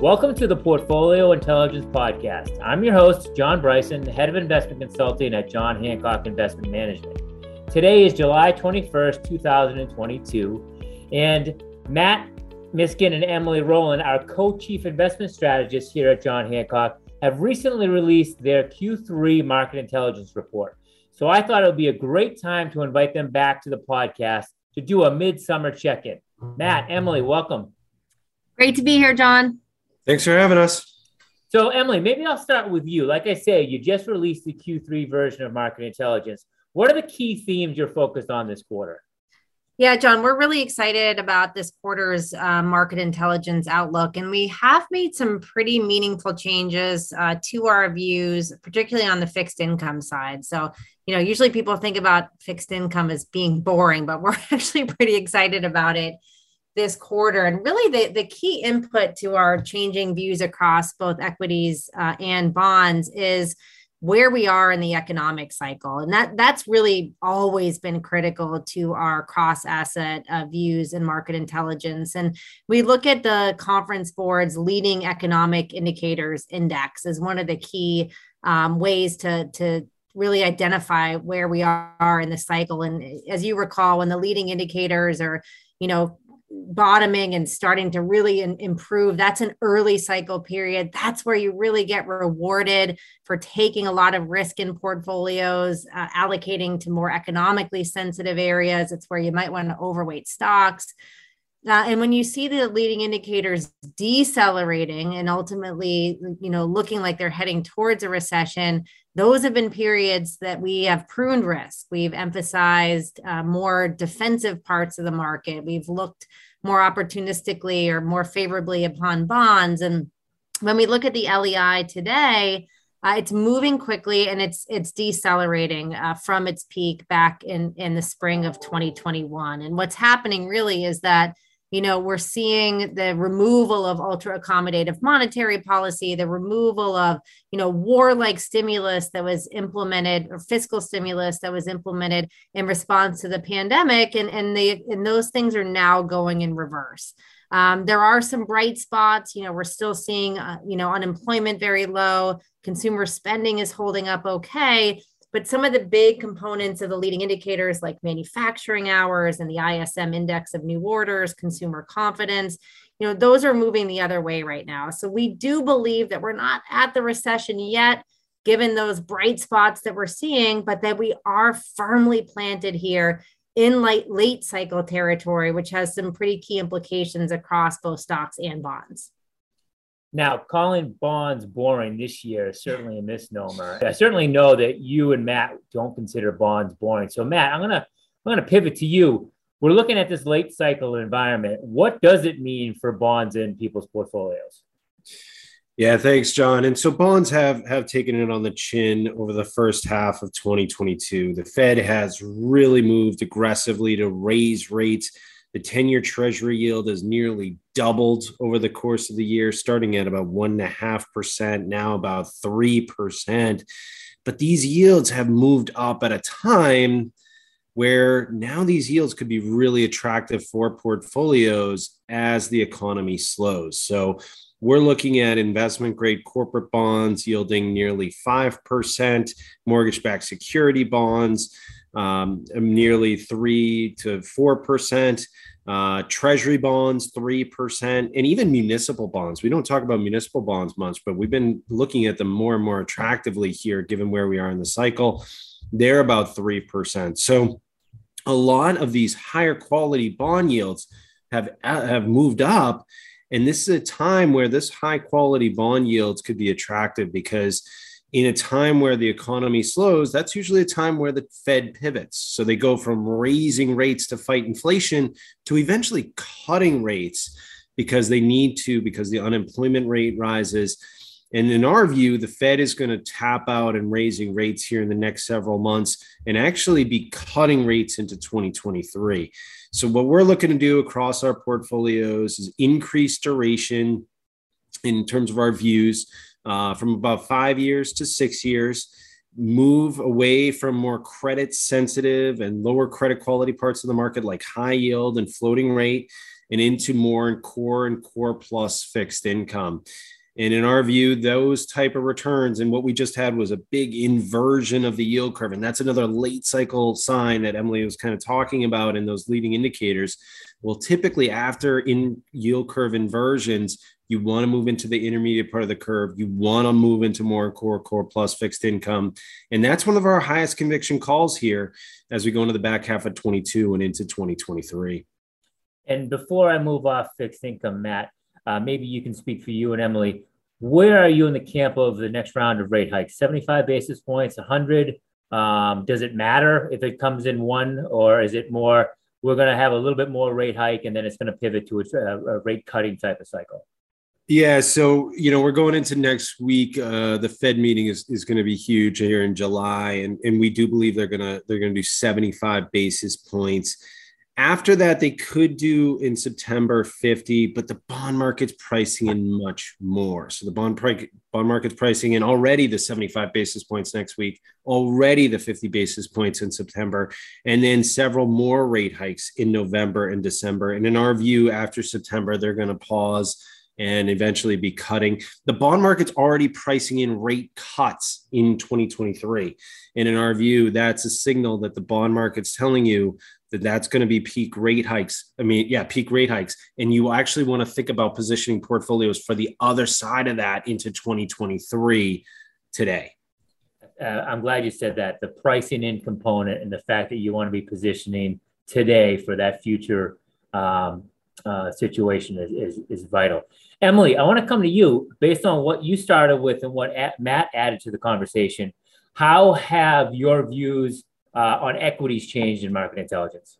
Welcome to the Portfolio Intelligence Podcast. I'm your host, John Bryson, head of investment consulting at John Hancock Investment Management. Today is July 21st, 2022, and Matt Miskin and Emily Roland, our co chief investment strategists here at John Hancock, have recently released their Q3 market intelligence report. So I thought it would be a great time to invite them back to the podcast to do a midsummer check in. Matt, Emily, welcome. Great to be here, John. Thanks for having us. So, Emily, maybe I'll start with you. Like I say, you just released the Q3 version of Market Intelligence. What are the key themes you're focused on this quarter? Yeah, John, we're really excited about this quarter's uh, market intelligence outlook, and we have made some pretty meaningful changes uh, to our views, particularly on the fixed income side. So, you know, usually people think about fixed income as being boring, but we're actually pretty excited about it this quarter. And really, the, the key input to our changing views across both equities uh, and bonds is where we are in the economic cycle. And that that's really always been critical to our cross asset uh, views and market intelligence. And we look at the conference board's leading economic indicators index as one of the key um, ways to to really identify where we are in the cycle. And as you recall when the leading indicators are you know bottoming and starting to really in, improve that's an early cycle period. That's where you really get rewarded for taking a lot of risk in portfolios uh, allocating to more economically sensitive areas. It's where you might want to overweight stocks. Uh, and when you see the leading indicators decelerating and ultimately you know looking like they're heading towards a recession those have been periods that we have pruned risk. We've emphasized uh, more defensive parts of the market. We've looked more opportunistically or more favorably upon bonds. And when we look at the lei today uh, it's moving quickly and it's it's decelerating uh, from its peak back in in the spring of 2021 and what's happening really is that you know we're seeing the removal of ultra accommodative monetary policy the removal of you know war-like stimulus that was implemented or fiscal stimulus that was implemented in response to the pandemic and and they and those things are now going in reverse. Um, there are some bright spots you know we're still seeing uh, you know unemployment very low consumer spending is holding up okay but some of the big components of the leading indicators like manufacturing hours and the ISM index of new orders, consumer confidence, you know, those are moving the other way right now. So we do believe that we're not at the recession yet, given those bright spots that we're seeing, but that we are firmly planted here in late, late cycle territory, which has some pretty key implications across both stocks and bonds. Now, calling bonds boring this year is certainly a misnomer. I certainly know that you and Matt don't consider bonds boring. So, Matt, I'm gonna I'm gonna pivot to you. We're looking at this late cycle environment. What does it mean for bonds in people's portfolios? Yeah, thanks, John. And so bonds have have taken it on the chin over the first half of 2022. The Fed has really moved aggressively to raise rates the 10 year treasury yield has nearly doubled over the course of the year, starting at about 1.5%, now about 3%. But these yields have moved up at a time where now these yields could be really attractive for portfolios as the economy slows. So we're looking at investment grade corporate bonds yielding nearly 5%, mortgage backed security bonds um, nearly three to four percent. Uh, treasury bonds, 3%, and even municipal bonds. We don't talk about municipal bonds much, but we've been looking at them more and more attractively here, given where we are in the cycle. They're about 3%. So a lot of these higher quality bond yields have, have moved up. And this is a time where this high quality bond yields could be attractive because in a time where the economy slows, that's usually a time where the Fed pivots. So they go from raising rates to fight inflation to eventually cutting rates because they need to, because the unemployment rate rises. And in our view, the Fed is going to tap out and raising rates here in the next several months and actually be cutting rates into 2023. So, what we're looking to do across our portfolios is increase duration in terms of our views uh, from about five years to six years, move away from more credit sensitive and lower credit quality parts of the market like high yield and floating rate, and into more and core and core plus fixed income. And in our view, those type of returns and what we just had was a big inversion of the yield curve. And that's another late cycle sign that Emily was kind of talking about in those leading indicators. Well, typically after in yield curve inversions, you want to move into the intermediate part of the curve. You want to move into more core, core plus fixed income. And that's one of our highest conviction calls here as we go into the back half of 22 and into 2023. And before I move off fixed income, Matt, uh, maybe you can speak for you and Emily. Where are you in the camp of the next round of rate hikes? 75 basis points, 100? Um, does it matter if it comes in one, or is it more we're going to have a little bit more rate hike and then it's going to pivot to a, a rate cutting type of cycle? Yeah, so you know we're going into next week. Uh, the Fed meeting is, is going to be huge here in July, and and we do believe they're gonna they're gonna do seventy five basis points. After that, they could do in September 50, but the bond market's pricing in much more. So the bond bond market's pricing in already the 75 basis points next week, already the 50 basis points in September, and then several more rate hikes in November and December. And in our view, after September, they're going to pause and eventually be cutting. The bond market's already pricing in rate cuts in 2023. And in our view, that's a signal that the bond market's telling you that that's going to be peak rate hikes. I mean, yeah, peak rate hikes. And you actually want to think about positioning portfolios for the other side of that into 2023 today. Uh, I'm glad you said that. The pricing in component and the fact that you want to be positioning today for that future um, uh, situation is, is, is vital. Emily, I want to come to you based on what you started with and what Matt added to the conversation. How have your views uh, on equities changed in market intelligence?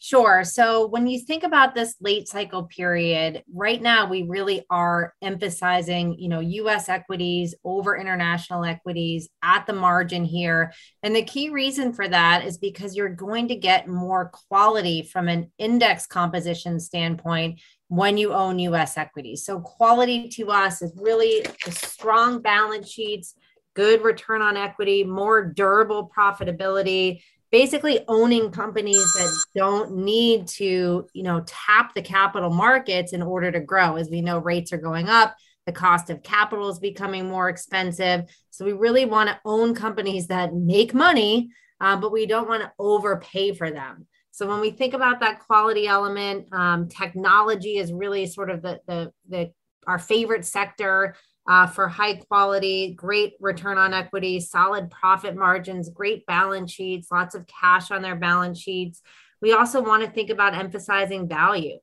Sure. So when you think about this late cycle period, right now we really are emphasizing, you know, US equities over international equities at the margin here. And the key reason for that is because you're going to get more quality from an index composition standpoint when you own US equities. So quality to us is really strong balance sheets, good return on equity, more durable profitability, basically owning companies that don't need to, you know, tap the capital markets in order to grow. As we know, rates are going up, the cost of capital is becoming more expensive. So we really want to own companies that make money, uh, but we don't want to overpay for them. So when we think about that quality element, um, technology is really sort of the, the, the our favorite sector uh, for high quality, great return on equity, solid profit margins, great balance sheets, lots of cash on their balance sheets. We also want to think about emphasizing value.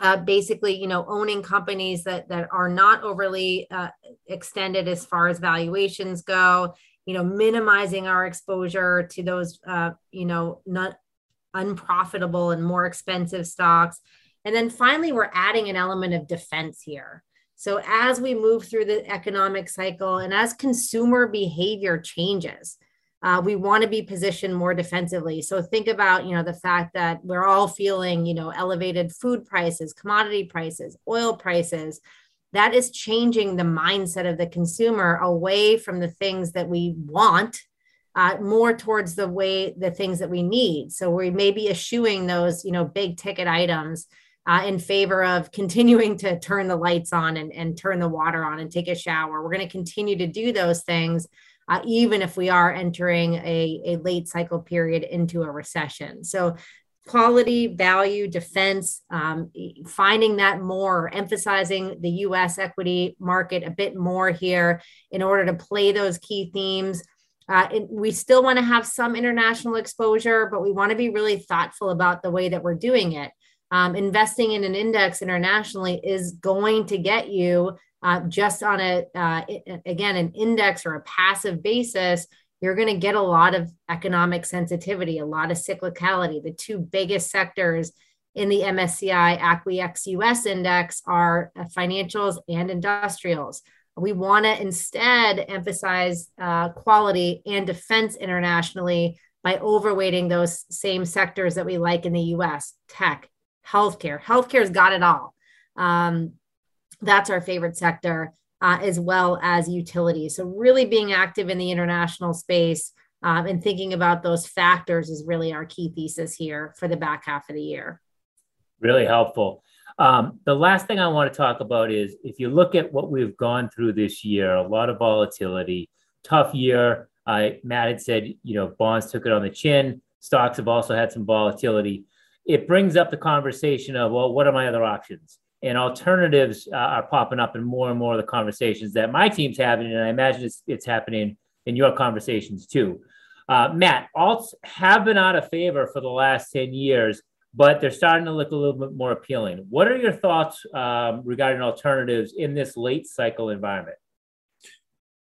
Uh, basically, you know, owning companies that that are not overly uh, extended as far as valuations go. You know, minimizing our exposure to those, uh, you know, not unprofitable and more expensive stocks. And then finally, we're adding an element of defense here. So as we move through the economic cycle and as consumer behavior changes, uh, we want to be positioned more defensively. So think about, you know, the fact that we're all feeling, you know, elevated food prices, commodity prices, oil prices. That is changing the mindset of the consumer away from the things that we want, uh, more towards the way the things that we need. So we may be eschewing those, you know, big ticket items uh, in favor of continuing to turn the lights on and, and turn the water on and take a shower. We're going to continue to do those things, uh, even if we are entering a, a late cycle period into a recession. So, quality, value, defense, um, finding that more, emphasizing the US equity market a bit more here in order to play those key themes. Uh, we still want to have some international exposure, but we want to be really thoughtful about the way that we're doing it um, investing in an index internationally is going to get you uh, just on a uh, again an index or a passive basis you're going to get a lot of economic sensitivity a lot of cyclicality. The two biggest sectors in the msci ACWI ex us index are uh, financials and industrials. We want to instead emphasize uh, quality and defense internationally by overweighting those same sectors that we like in the us tech healthcare. Healthcare's got it all. Um, that's our favorite sector, uh, as well as utilities. So, really being active in the international space um, and thinking about those factors is really our key thesis here for the back half of the year. Really helpful. Um, the last thing I want to talk about is if you look at what we've gone through this year, a lot of volatility, tough year. Uh, Matt had said, you know, bonds took it on the chin. Stocks have also had some volatility. It brings up the conversation of, well, what are my other options? And alternatives uh, are popping up in more and more of the conversations that my team's having, and I imagine it's, it's happening in your conversations too. Uh, Matt, alts have been out of favor for the last 10 years, but they're starting to look a little bit more appealing. What are your thoughts um, regarding alternatives in this late cycle environment?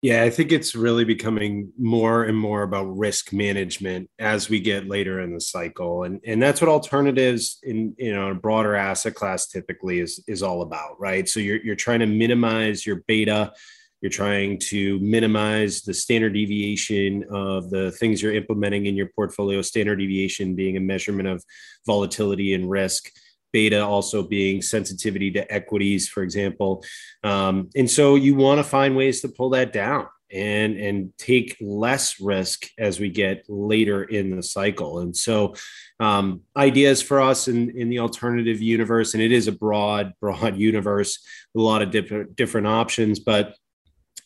Yeah, I think it's really becoming more and more about risk management as we get later in the cycle, and and that's what alternatives in you know a broader asset class typically is is all about, right? So you're you're trying to minimize your beta, you're trying to minimize the standard deviation of the things you're implementing in your portfolio. Standard deviation being a measurement of volatility and risk beta also being sensitivity to equities, for example. Um, and so you want to find ways to pull that down and and take less risk as we get later in the cycle. And so um, ideas for us in, in the alternative universe, and it is a broad, broad universe, a lot of different different options, but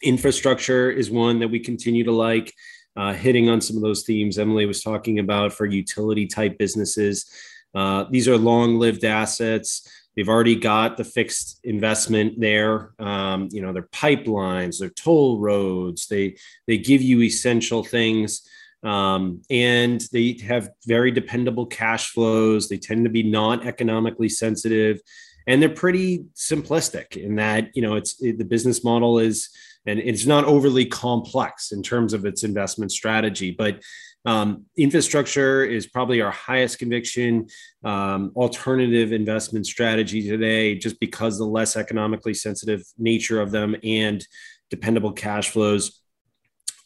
infrastructure is one that we continue to like. Uh, hitting on some of those themes Emily was talking about for utility type businesses. Uh, these are long lived assets. They've already got the fixed investment there. Um, you know, their pipelines, their toll roads. They they give you essential things, um, and they have very dependable cash flows. They tend to be non economically sensitive, and they're pretty simplistic in that you know it's it, the business model is and it's not overly complex in terms of its investment strategy, but um, infrastructure is probably our highest conviction um, alternative investment strategy today, just because the less economically sensitive nature of them and dependable cash flows.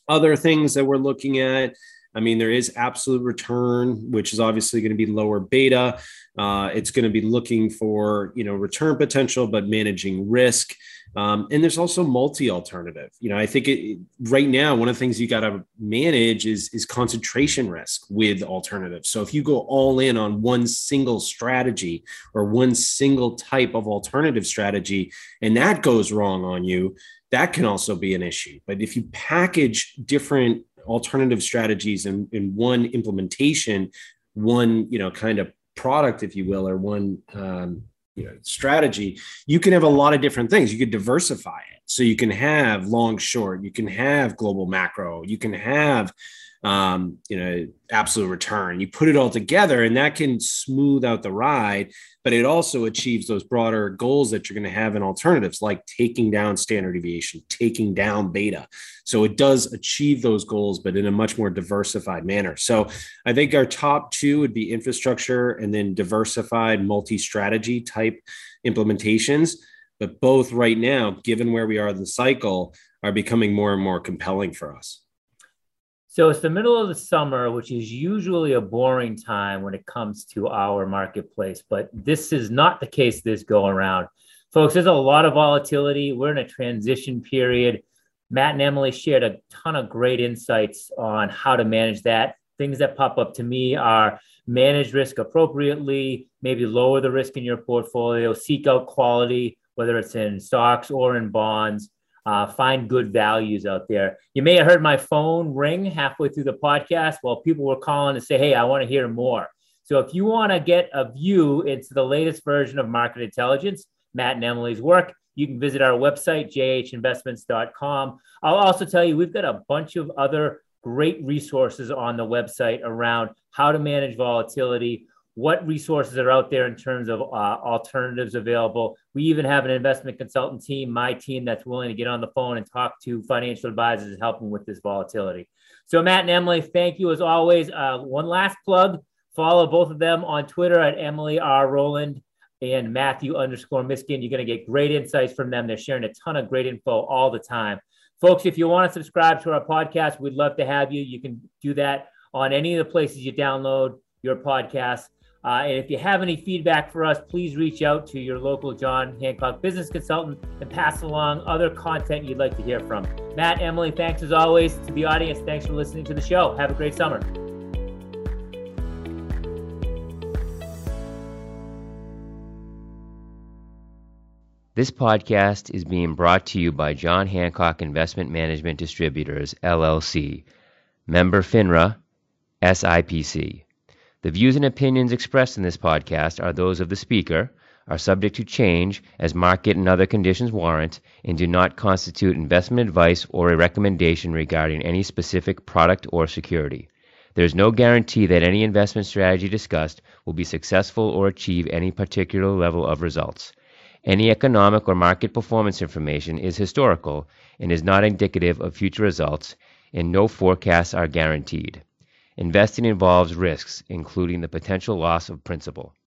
Other things that we're looking at. I mean, there is absolute return, which is obviously going to be lower beta. Uh, it's going to be looking for you know return potential, but managing risk. Um, and there's also multi-alternative. You know, I think it, right now one of the things you got to manage is is concentration risk with alternatives. So if you go all in on one single strategy or one single type of alternative strategy, and that goes wrong on you, that can also be an issue. But if you package different alternative strategies in, in one implementation, one you know kind of product, if you will, or one um, you know strategy you can have a lot of different things. You could diversify it. So you can have long short you can have global macro you can have um, you know absolute return. You put it all together and that can smooth out the ride but it also achieves those broader goals that you're going to have in alternatives like taking down standard deviation taking down beta. So it does achieve those goals but in a much more diversified manner. So i think our top two would be infrastructure and then diversified multi-strategy type implementations. But both right now given where we are in the cycle are becoming more and more compelling for us so it's the middle of the summer, which is usually a boring time when it comes to our marketplace, but this is not the case this go around. Folks, there's a lot of volatility. We're in a transition period. Matt and Emily shared a ton of great insights on how to manage that. Things that pop up to me are manage risk appropriately, maybe lower the risk in your portfolio, seek out quality, whether it's in stocks or in bonds uh, find good values out there. You may have heard my phone ring halfway through the podcast while people were calling to say, Hey, I want to hear more. So if you want to get a view into the latest version of market intelligence, Matt and Emily's work, you can visit our website, jhinvestments.com. I'll also tell you, we've got a bunch of other great resources on the website around how to manage volatility, what resources are out there in terms of uh, alternatives available. We even have an investment consultant team, my team, that's willing to get on the phone and talk to financial advisors helping with this volatility. So, Matt and Emily, thank you as always. Uh, one last plug follow both of them on Twitter at Emily R. Roland and Matthew underscore Miskin. You're going to get great insights from them. They're sharing a ton of great info all the time. Folks, if you want to subscribe to our podcast, we'd love to have you. You can do that on any of the places you download your podcast. Uh, and if you have any feedback for us, please reach out to your local John Hancock business consultant and pass along other content you'd like to hear from. Matt, Emily, thanks as always. To the audience, thanks for listening to the show. Have a great summer. This podcast is being brought to you by John Hancock Investment Management Distributors, LLC, member FINRA, SIPC. The views and opinions expressed in this podcast are those of the speaker, are subject to change as market and other conditions warrant, and do not constitute investment advice or a recommendation regarding any specific product or security. There is no guarantee that any investment strategy discussed will be successful or achieve any particular level of results. Any economic or market performance information is historical and is not indicative of future results, and no forecasts are guaranteed. Investing involves risks, including the potential loss of principal.